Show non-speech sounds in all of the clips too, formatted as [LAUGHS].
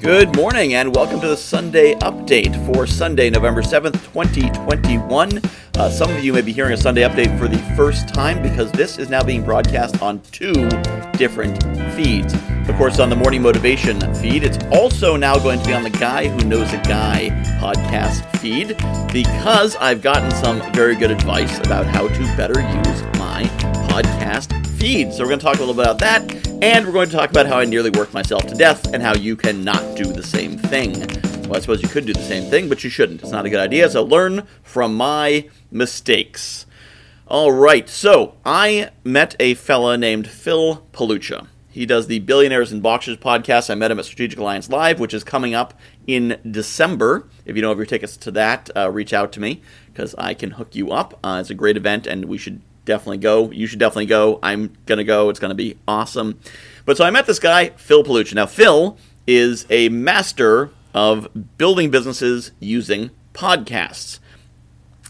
Good morning and welcome to the Sunday update for Sunday, November 7th, 2021. Uh, some of you may be hearing a Sunday update for the first time because this is now being broadcast on two different feeds. Of course, on the Morning Motivation feed, it's also now going to be on the Guy Who Knows a Guy podcast feed because I've gotten some very good advice about how to better use my podcast feed. So, we're going to talk a little bit about that and we're going to talk about how I nearly worked myself to death and how you cannot do the same thing. Well, I suppose you could do the same thing, but you shouldn't. It's not a good idea, so learn from my mistakes. All right, so I met a fella named Phil Palucha. He does the Billionaires and Boxers podcast. I met him at Strategic Alliance Live, which is coming up in December. If you don't have your tickets to that, uh, reach out to me because I can hook you up. Uh, it's a great event, and we should definitely go. You should definitely go. I'm gonna go. It's gonna be awesome. But so I met this guy, Phil Palucha. Now Phil is a master of building businesses using podcasts.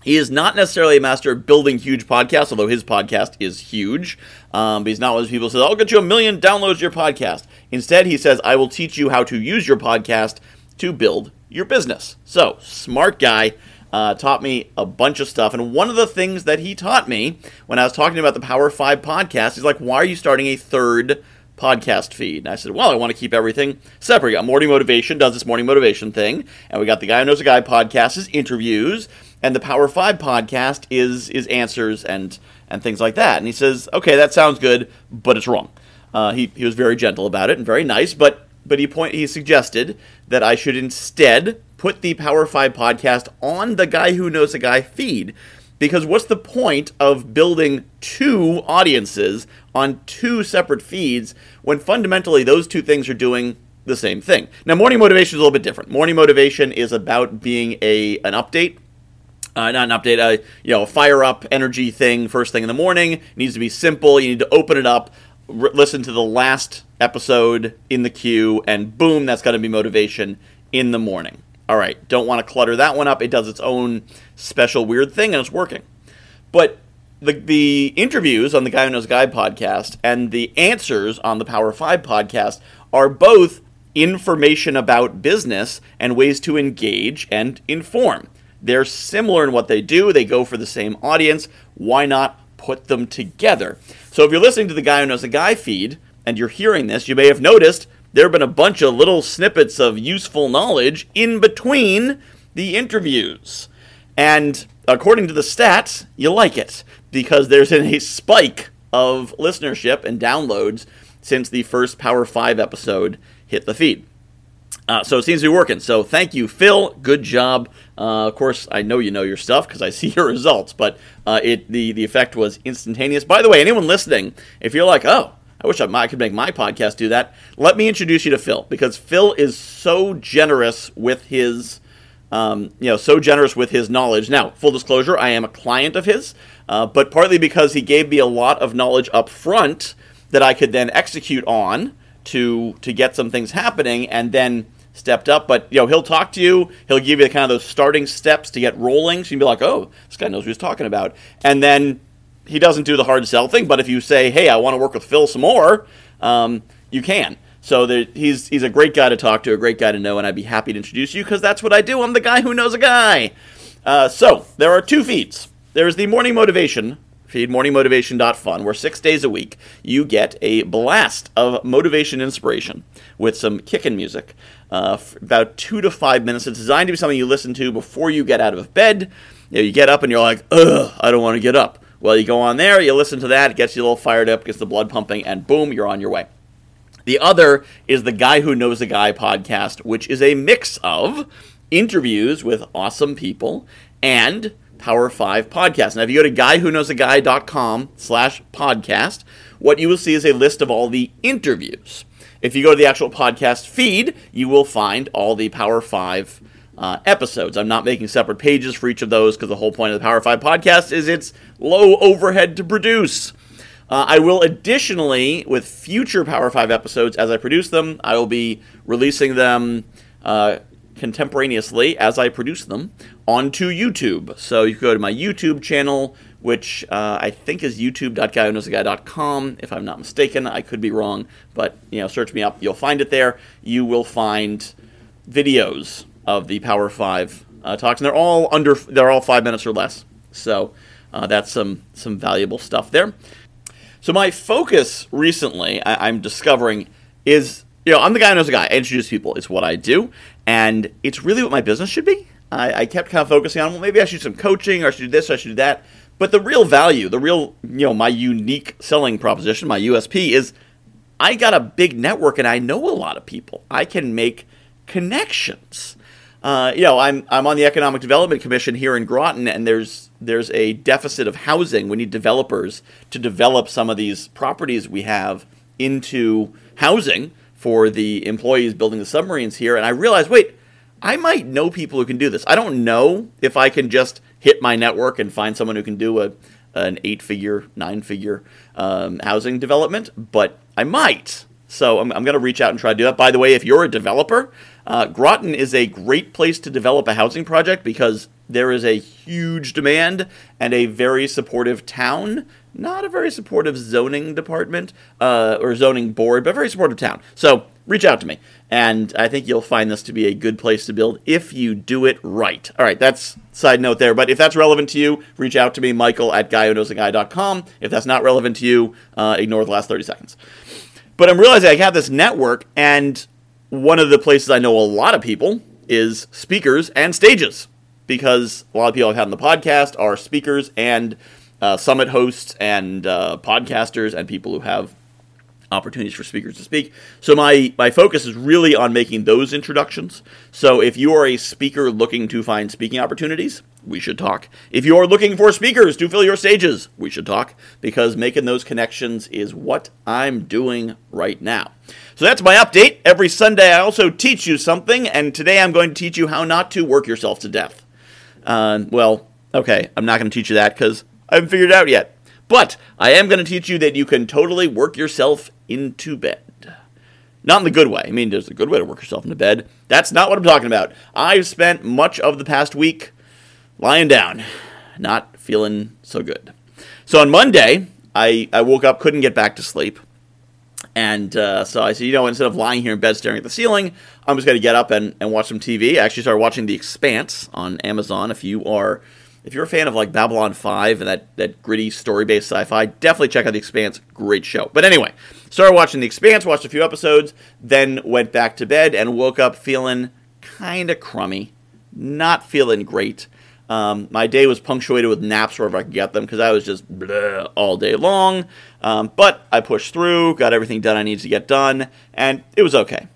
He is not necessarily a master of building huge podcasts, although his podcast is huge. Um, but he's not one of those people who says, I'll get you a million downloads to your podcast. Instead, he says, I will teach you how to use your podcast to build your business. So, smart guy uh, taught me a bunch of stuff. And one of the things that he taught me when I was talking about the Power 5 podcast he's like, why are you starting a third podcast feed? And I said, well, I want to keep everything separate. We got Morning Motivation does this Morning Motivation thing, and we got the Guy Who Knows a Guy podcast is interviews, and the Power 5 podcast is is answers and and things like that. And he says, okay, that sounds good, but it's wrong. Uh, he, he was very gentle about it and very nice, but but he point he suggested that I should instead put the Power 5 podcast on the Guy Who Knows a Guy feed. Because what's the point of building two audiences on two separate feeds when fundamentally those two things are doing the same thing? Now, morning motivation is a little bit different. Morning motivation is about being a an update uh, not an update, a you know, a fire up energy thing first thing in the morning. It needs to be simple. You need to open it up, listen to the last episode in the queue, and boom, that's going to be motivation in the morning. All right, don't want to clutter that one up. It does its own special weird thing and it's working. But the, the interviews on the Guy Who Knows Guy podcast and the answers on the Power 5 podcast are both information about business and ways to engage and inform. They're similar in what they do, they go for the same audience. Why not put them together? So if you're listening to the Guy Who Knows a Guy feed and you're hearing this, you may have noticed there have been a bunch of little snippets of useful knowledge in between the interviews. And according to the stats, you like it because there's been a spike of listenership and downloads since the first Power 5 episode hit the feed. Uh, so it seems to be working. So thank you, Phil. Good job. Uh, of course, I know you know your stuff because I [LAUGHS] see your results, but uh, it the the effect was instantaneous. By the way, anyone listening, if you're like, oh, I wish I, could make my podcast do that. Let me introduce you to Phil because Phil is so generous with his, um, you know, so generous with his knowledge. Now, full disclosure, I am a client of his, uh, but partly because he gave me a lot of knowledge up front that I could then execute on to to get some things happening, and then stepped up. But you know, he'll talk to you. He'll give you kind of those starting steps to get rolling. So you'll be like, oh, this guy knows what he's talking about, and then he doesn't do the hard sell thing, but if you say, "Hey, I want to work with Phil some more," um, you can. So there, he's he's a great guy to talk to, a great guy to know, and I'd be happy to introduce you because that's what I do. I'm the guy who knows a guy. Uh, so there are two feeds. There's the morning motivation feed, morningmotivation.fun, where six days a week you get a blast of motivation inspiration with some kicking music. Uh, about two to five minutes. It's designed to be something you listen to before you get out of bed. You, know, you get up and you're like, ugh, I don't want to get up. Well, you go on there, you listen to that, it gets you a little fired up, gets the blood pumping, and boom, you're on your way. The other is the Guy Who Knows a Guy podcast, which is a mix of interviews with awesome people and Power 5 podcast. Now, if you go to guywhoknowsaguy.com slash podcast, what you will see is a list of all the interviews. If you go to the actual podcast feed, you will find all the Power 5 uh, episodes. I'm not making separate pages for each of those because the whole point of the Power 5 podcast is it's low overhead to produce. Uh, I will additionally, with future Power 5 episodes, as I produce them, I will be releasing them uh, contemporaneously as I produce them onto YouTube. So you can go to my YouTube channel, which uh, I think is youtube.guywhoknowsaguy.com, if I'm not mistaken. I could be wrong, but you know, search me up. You'll find it there. You will find videos of the Power Five uh, talks, and they're all under. They're all five minutes or less. So uh, that's some some valuable stuff there. So my focus recently, I, I'm discovering, is you know I'm the guy who knows a guy. I introduce people. It's what I do, and it's really what my business should be. I, I kept kind of focusing on well, maybe I should do some coaching, or I should do this, or I should do that. But the real value, the real, you know, my unique selling proposition, my USP is I got a big network and I know a lot of people. I can make connections. Uh, you know, I'm I'm on the Economic Development Commission here in Groton, and there's there's a deficit of housing. We need developers to develop some of these properties we have into housing for the employees building the submarines here. And I realized, wait, I might know people who can do this. I don't know if I can just hit my network and find someone who can do a an eight figure, nine figure um, housing development, but I might. So I'm, I'm going to reach out and try to do that. By the way, if you're a developer, uh, Groton is a great place to develop a housing project because there is a huge demand and a very supportive town. Not a very supportive zoning department uh, or zoning board, but a very supportive town. So reach out to me. And I think you'll find this to be a good place to build if you do it right. All right, that's side note there. But if that's relevant to you, reach out to me, Michael at guywhoknowsaguy.com. If that's not relevant to you, uh, ignore the last 30 seconds. But I'm realizing I have this network, and one of the places I know a lot of people is speakers and stages. Because a lot of people I've had on the podcast are speakers and uh, summit hosts and uh, podcasters and people who have opportunities for speakers to speak. So my my focus is really on making those introductions. So if you are a speaker looking to find speaking opportunities, we should talk. If you are looking for speakers to fill your stages, we should talk because making those connections is what I'm doing right now. So that's my update. Every Sunday I also teach you something and today I'm going to teach you how not to work yourself to death. Uh, well, okay, I'm not going to teach you that cuz I haven't figured it out yet. But I am going to teach you that you can totally work yourself into bed. Not in the good way. I mean, there's a good way to work yourself into bed. That's not what I'm talking about. I've spent much of the past week lying down, not feeling so good. So on Monday, I, I woke up, couldn't get back to sleep. And uh, so I said, you know, instead of lying here in bed staring at the ceiling, I'm just going to get up and, and watch some TV. I actually started watching The Expanse on Amazon. If you are if you're a fan of like Babylon 5 and that, that gritty story based sci fi, definitely check out The Expanse. Great show. But anyway, started watching The Expanse, watched a few episodes, then went back to bed and woke up feeling kind of crummy, not feeling great. Um, my day was punctuated with naps wherever I could get them because I was just all day long. Um, but I pushed through, got everything done I needed to get done, and it was okay.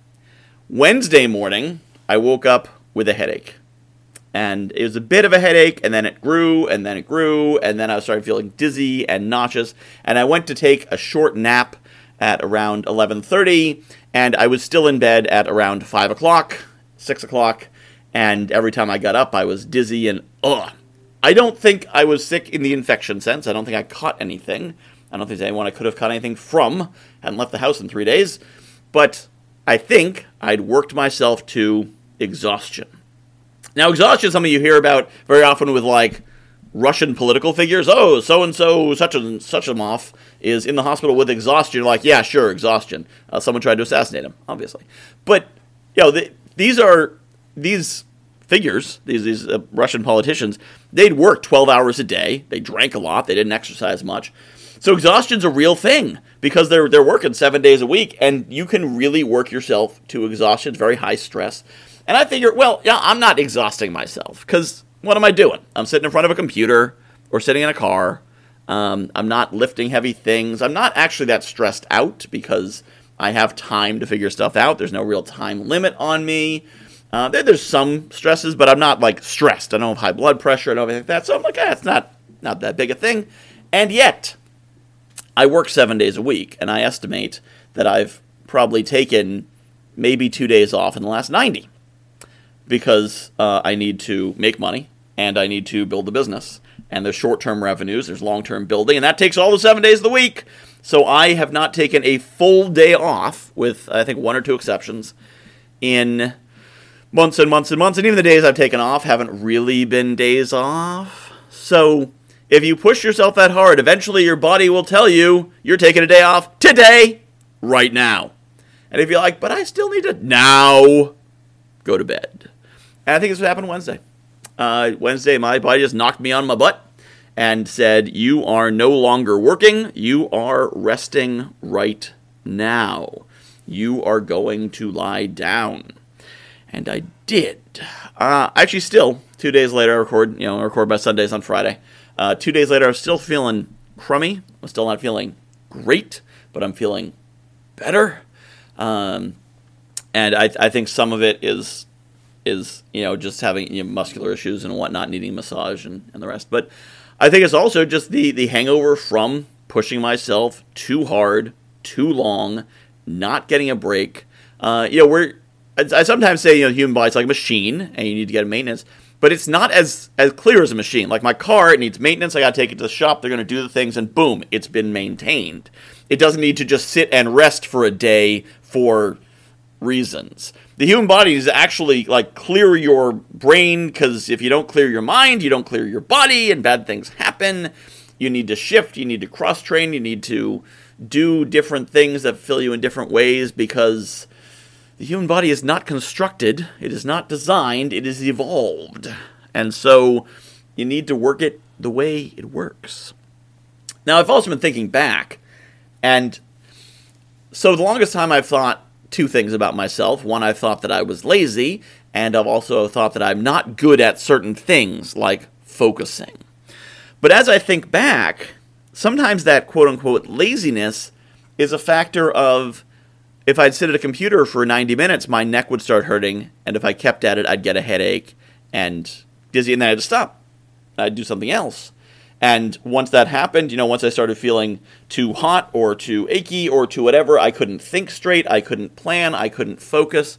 Wednesday morning, I woke up with a headache and it was a bit of a headache and then it grew and then it grew and then i started feeling dizzy and nauseous and i went to take a short nap at around 11.30 and i was still in bed at around 5 o'clock 6 o'clock and every time i got up i was dizzy and ugh. I don't think i was sick in the infection sense. I don't think i caught anything. I don't think there's anyone i could have caught anything from. Hadn't left the house in three days. But i think i'd worked myself to exhaustion now, exhaustion is something you hear about very often with like Russian political figures. Oh, so and so, such and such a off is in the hospital with exhaustion. You're like, yeah, sure, exhaustion. Uh, someone tried to assassinate him, obviously. But you know, the, these are these figures, these these uh, Russian politicians. They'd work 12 hours a day. They drank a lot. They didn't exercise much. So exhaustion's a real thing because they're they're working seven days a week, and you can really work yourself to exhaustion. It's very high stress. And I figure, well, yeah, I'm not exhausting myself because what am I doing? I'm sitting in front of a computer or sitting in a car. Um, I'm not lifting heavy things. I'm not actually that stressed out because I have time to figure stuff out. There's no real time limit on me. Uh, there, there's some stresses, but I'm not like stressed. I don't have high blood pressure and everything like that. So I'm like, ah, it's not not that big a thing. And yet, I work seven days a week, and I estimate that I've probably taken maybe two days off in the last 90 because uh, I need to make money and I need to build the business. And there's short term revenues, there's long term building, and that takes all the seven days of the week. So I have not taken a full day off, with I think one or two exceptions, in months and months and months. And even the days I've taken off haven't really been days off. So if you push yourself that hard, eventually your body will tell you you're taking a day off today, right now. And if you're like, but I still need to now go to bed. And I think this what happened Wednesday. Uh, Wednesday, my body just knocked me on my butt and said, You are no longer working. You are resting right now. You are going to lie down. And I did. Uh, actually, still, two days later, I record, you know, I record my Sundays on Friday. Uh, two days later, I was still feeling crummy. I'm still not feeling great, but I'm feeling better. Um, and I, I think some of it is is you know just having you know, muscular issues and whatnot, needing massage and, and the rest. But I think it's also just the the hangover from pushing myself too hard, too long, not getting a break. Uh, you know, we're I sometimes say you know human body's like a machine and you need to get maintenance, but it's not as as clear as a machine. Like my car, it needs maintenance. I got to take it to the shop. They're going to do the things, and boom, it's been maintained. It doesn't need to just sit and rest for a day for reasons. The human body is actually like clear your brain because if you don't clear your mind, you don't clear your body, and bad things happen. You need to shift. You need to cross train. You need to do different things that fill you in different ways because the human body is not constructed, it is not designed, it is evolved. And so you need to work it the way it works. Now, I've also been thinking back, and so the longest time I've thought two things about myself. One, I've thought that I was lazy, and I've also thought that I'm not good at certain things, like focusing. But as I think back, sometimes that quote unquote laziness is a factor of if I'd sit at a computer for 90 minutes, my neck would start hurting, and if I kept at it, I'd get a headache and dizzy, and then I had to stop. I'd do something else. And once that happened, you know, once I started feeling too hot or too achy or too whatever, I couldn't think straight, I couldn't plan, I couldn't focus.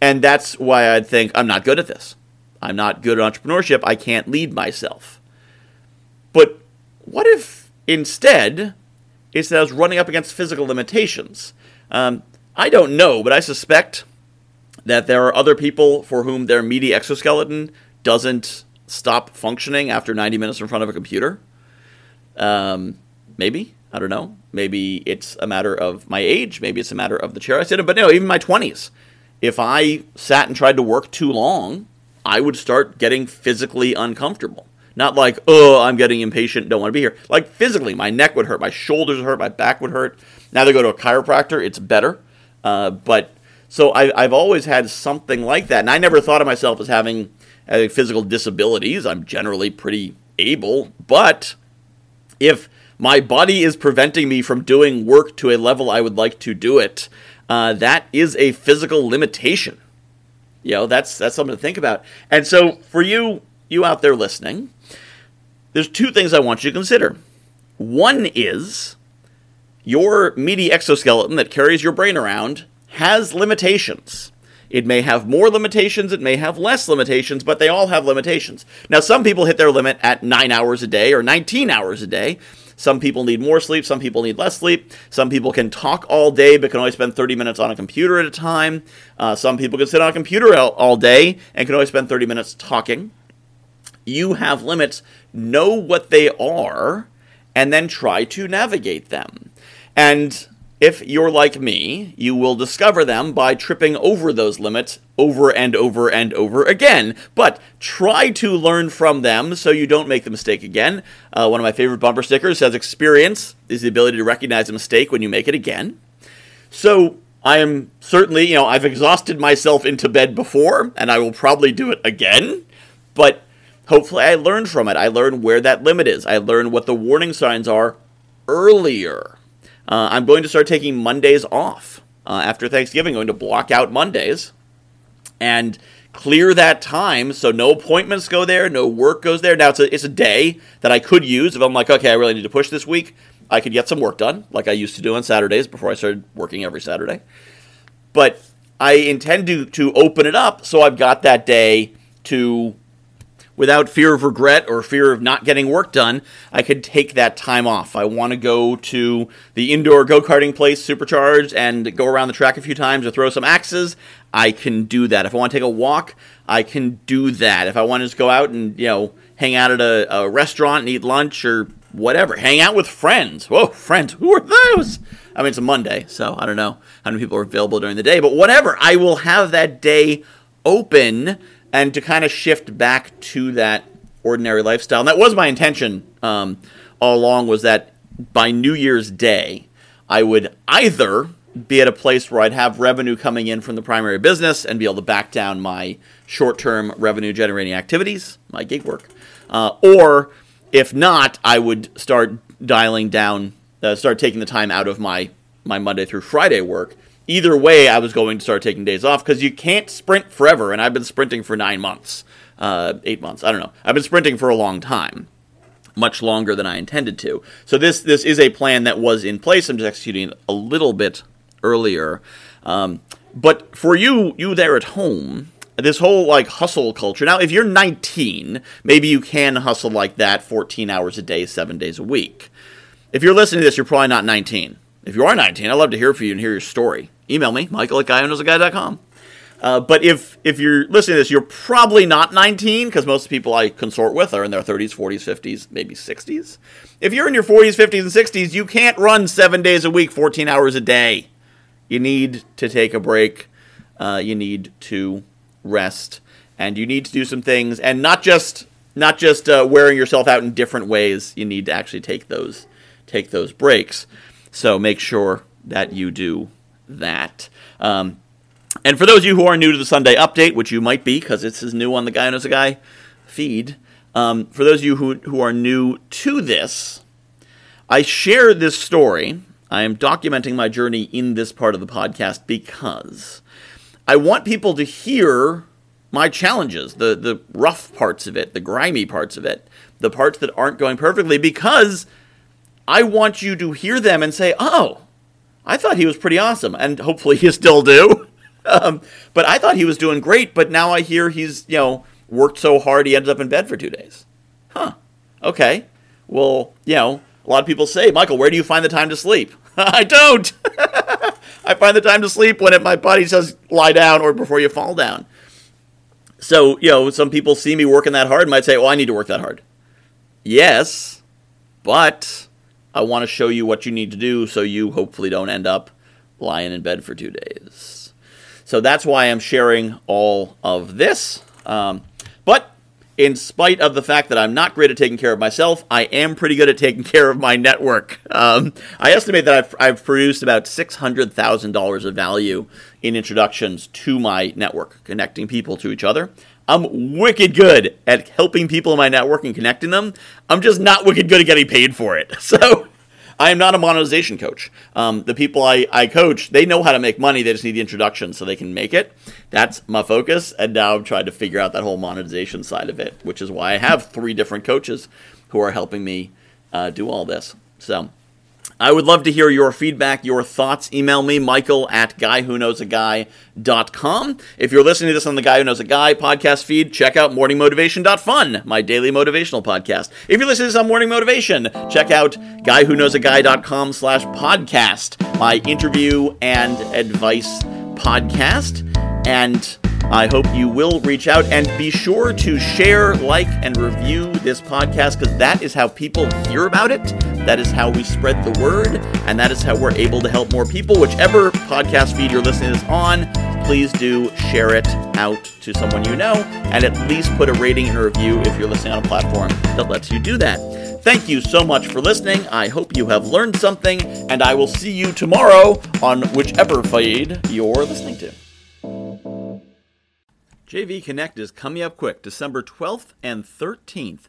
And that's why I'd think, I'm not good at this. I'm not good at entrepreneurship. I can't lead myself. But what if instead, it's that I was running up against physical limitations? Um, I don't know, but I suspect that there are other people for whom their meaty exoskeleton doesn't stop functioning after 90 minutes in front of a computer. Um, maybe. I don't know. Maybe it's a matter of my age. Maybe it's a matter of the chair I sit in. But no, even my 20s. If I sat and tried to work too long, I would start getting physically uncomfortable. Not like, oh, I'm getting impatient, don't want to be here. Like physically, my neck would hurt, my shoulders would hurt, my back would hurt. Now they go to a chiropractor, it's better. Uh, but so I, have always had something like that, and I never thought of myself as having, having physical disabilities. I'm generally pretty able, but if my body is preventing me from doing work to a level I would like to do it, uh, that is a physical limitation. You know, that's that's something to think about. And so for you, you out there listening, there's two things I want you to consider. One is your meaty exoskeleton that carries your brain around has limitations. It may have more limitations, it may have less limitations, but they all have limitations. Now, some people hit their limit at 9 hours a day or 19 hours a day. Some people need more sleep, some people need less sleep. Some people can talk all day but can only spend 30 minutes on a computer at a time. Uh, some people can sit on a computer all, all day and can only spend 30 minutes talking. You have limits, know what they are, and then try to navigate them. And if you're like me, you will discover them by tripping over those limits over and over and over again. But try to learn from them so you don't make the mistake again. Uh, one of my favorite bumper stickers says experience is the ability to recognize a mistake when you make it again. So I am certainly, you know, I've exhausted myself into bed before, and I will probably do it again. But hopefully I learned from it. I learned where that limit is. I learned what the warning signs are earlier. Uh, I'm going to start taking Mondays off uh, after Thanksgiving. I'm going to block out Mondays and clear that time so no appointments go there, no work goes there. Now it's a it's a day that I could use if I'm like, okay, I really need to push this week. I could get some work done, like I used to do on Saturdays before I started working every Saturday. But I intend to to open it up so I've got that day to without fear of regret or fear of not getting work done, I could take that time off. I want to go to the indoor go karting place, supercharged, and go around the track a few times or throw some axes. I can do that. If I want to take a walk, I can do that. If I want to just go out and, you know, hang out at a, a restaurant and eat lunch or whatever. Hang out with friends. Whoa, friends. Who are those? I mean, it's a Monday, so I don't know how many people are available during the day, but whatever. I will have that day open and to kind of shift back to that ordinary lifestyle. And that was my intention um, all along was that by New Year's Day, I would either be at a place where I'd have revenue coming in from the primary business and be able to back down my short term revenue generating activities, my gig work. Uh, or if not, I would start dialing down, uh, start taking the time out of my, my Monday through Friday work. Either way, I was going to start taking days off because you can't sprint forever. And I've been sprinting for nine months, uh, eight months. I don't know. I've been sprinting for a long time much longer than I intended to. So this this is a plan that was in place. I'm just executing it a little bit earlier. Um, but for you, you there at home, this whole like hustle culture. Now, if you're 19, maybe you can hustle like that 14 hours a day, seven days a week. If you're listening to this, you're probably not 19. If you are 19, I'd love to hear from you and hear your story. Email me, michael at guywhoknowsaguy.com. Uh, but if if you're listening to this, you're probably not 19 because most people I consort with are in their 30s, 40s, 50s, maybe 60s. If you're in your 40s, 50s, and 60s, you can't run seven days a week, 14 hours a day. You need to take a break. Uh, you need to rest, and you need to do some things, and not just not just uh, wearing yourself out in different ways. You need to actually take those take those breaks. So make sure that you do that. Um, and for those of you who are new to the Sunday update, which you might be because this is new on the Guy Knows a Guy feed, um, for those of you who, who are new to this, I share this story. I am documenting my journey in this part of the podcast because I want people to hear my challenges, the, the rough parts of it, the grimy parts of it, the parts that aren't going perfectly, because I want you to hear them and say, oh, I thought he was pretty awesome. And hopefully you still do. [LAUGHS] Um, but I thought he was doing great, but now I hear he's, you know, worked so hard he ended up in bed for two days. Huh. Okay. Well, you know, a lot of people say, Michael, where do you find the time to sleep? [LAUGHS] I don't. [LAUGHS] I find the time to sleep when it, my body says lie down or before you fall down. So, you know, some people see me working that hard and might say, well, I need to work that hard. Yes, but I want to show you what you need to do so you hopefully don't end up lying in bed for two days. So that's why I'm sharing all of this. Um, but in spite of the fact that I'm not great at taking care of myself, I am pretty good at taking [LAUGHS] care of my network. Um, I estimate that I've, I've produced about $600,000 of value in introductions to my network, connecting people to each other. I'm wicked good at helping people in my network and connecting them. I'm just not wicked good at getting paid for it. [LAUGHS] So I am not a monetization coach. Um, the people I, I coach, they know how to make money. They just need the introduction so they can make it. That's my focus. And now I'm trying to figure out that whole monetization side of it, which is why I have three different coaches who are helping me uh, do all this. So I would love to hear your feedback, your thoughts. Email me, michael at guywhoknowsaguy.com. If you're listening to this on the Guy Who Knows a Guy podcast feed, check out morningmotivation.fun, my daily motivational podcast. If you're listening to this on Morning Motivation, check out guywhoknowsaguy.com slash podcast, my interview and advice podcast. And I hope you will reach out and be sure to share, like, and review this podcast because that is how people hear about it. That is how we spread the word, and that is how we're able to help more people. Whichever podcast feed you're listening this on, please do share it out to someone you know, and at least put a rating and a review if you're listening on a platform that lets you do that. Thank you so much for listening. I hope you have learned something, and I will see you tomorrow on whichever feed you're listening to. JV Connect is coming up quick, December 12th and 13th.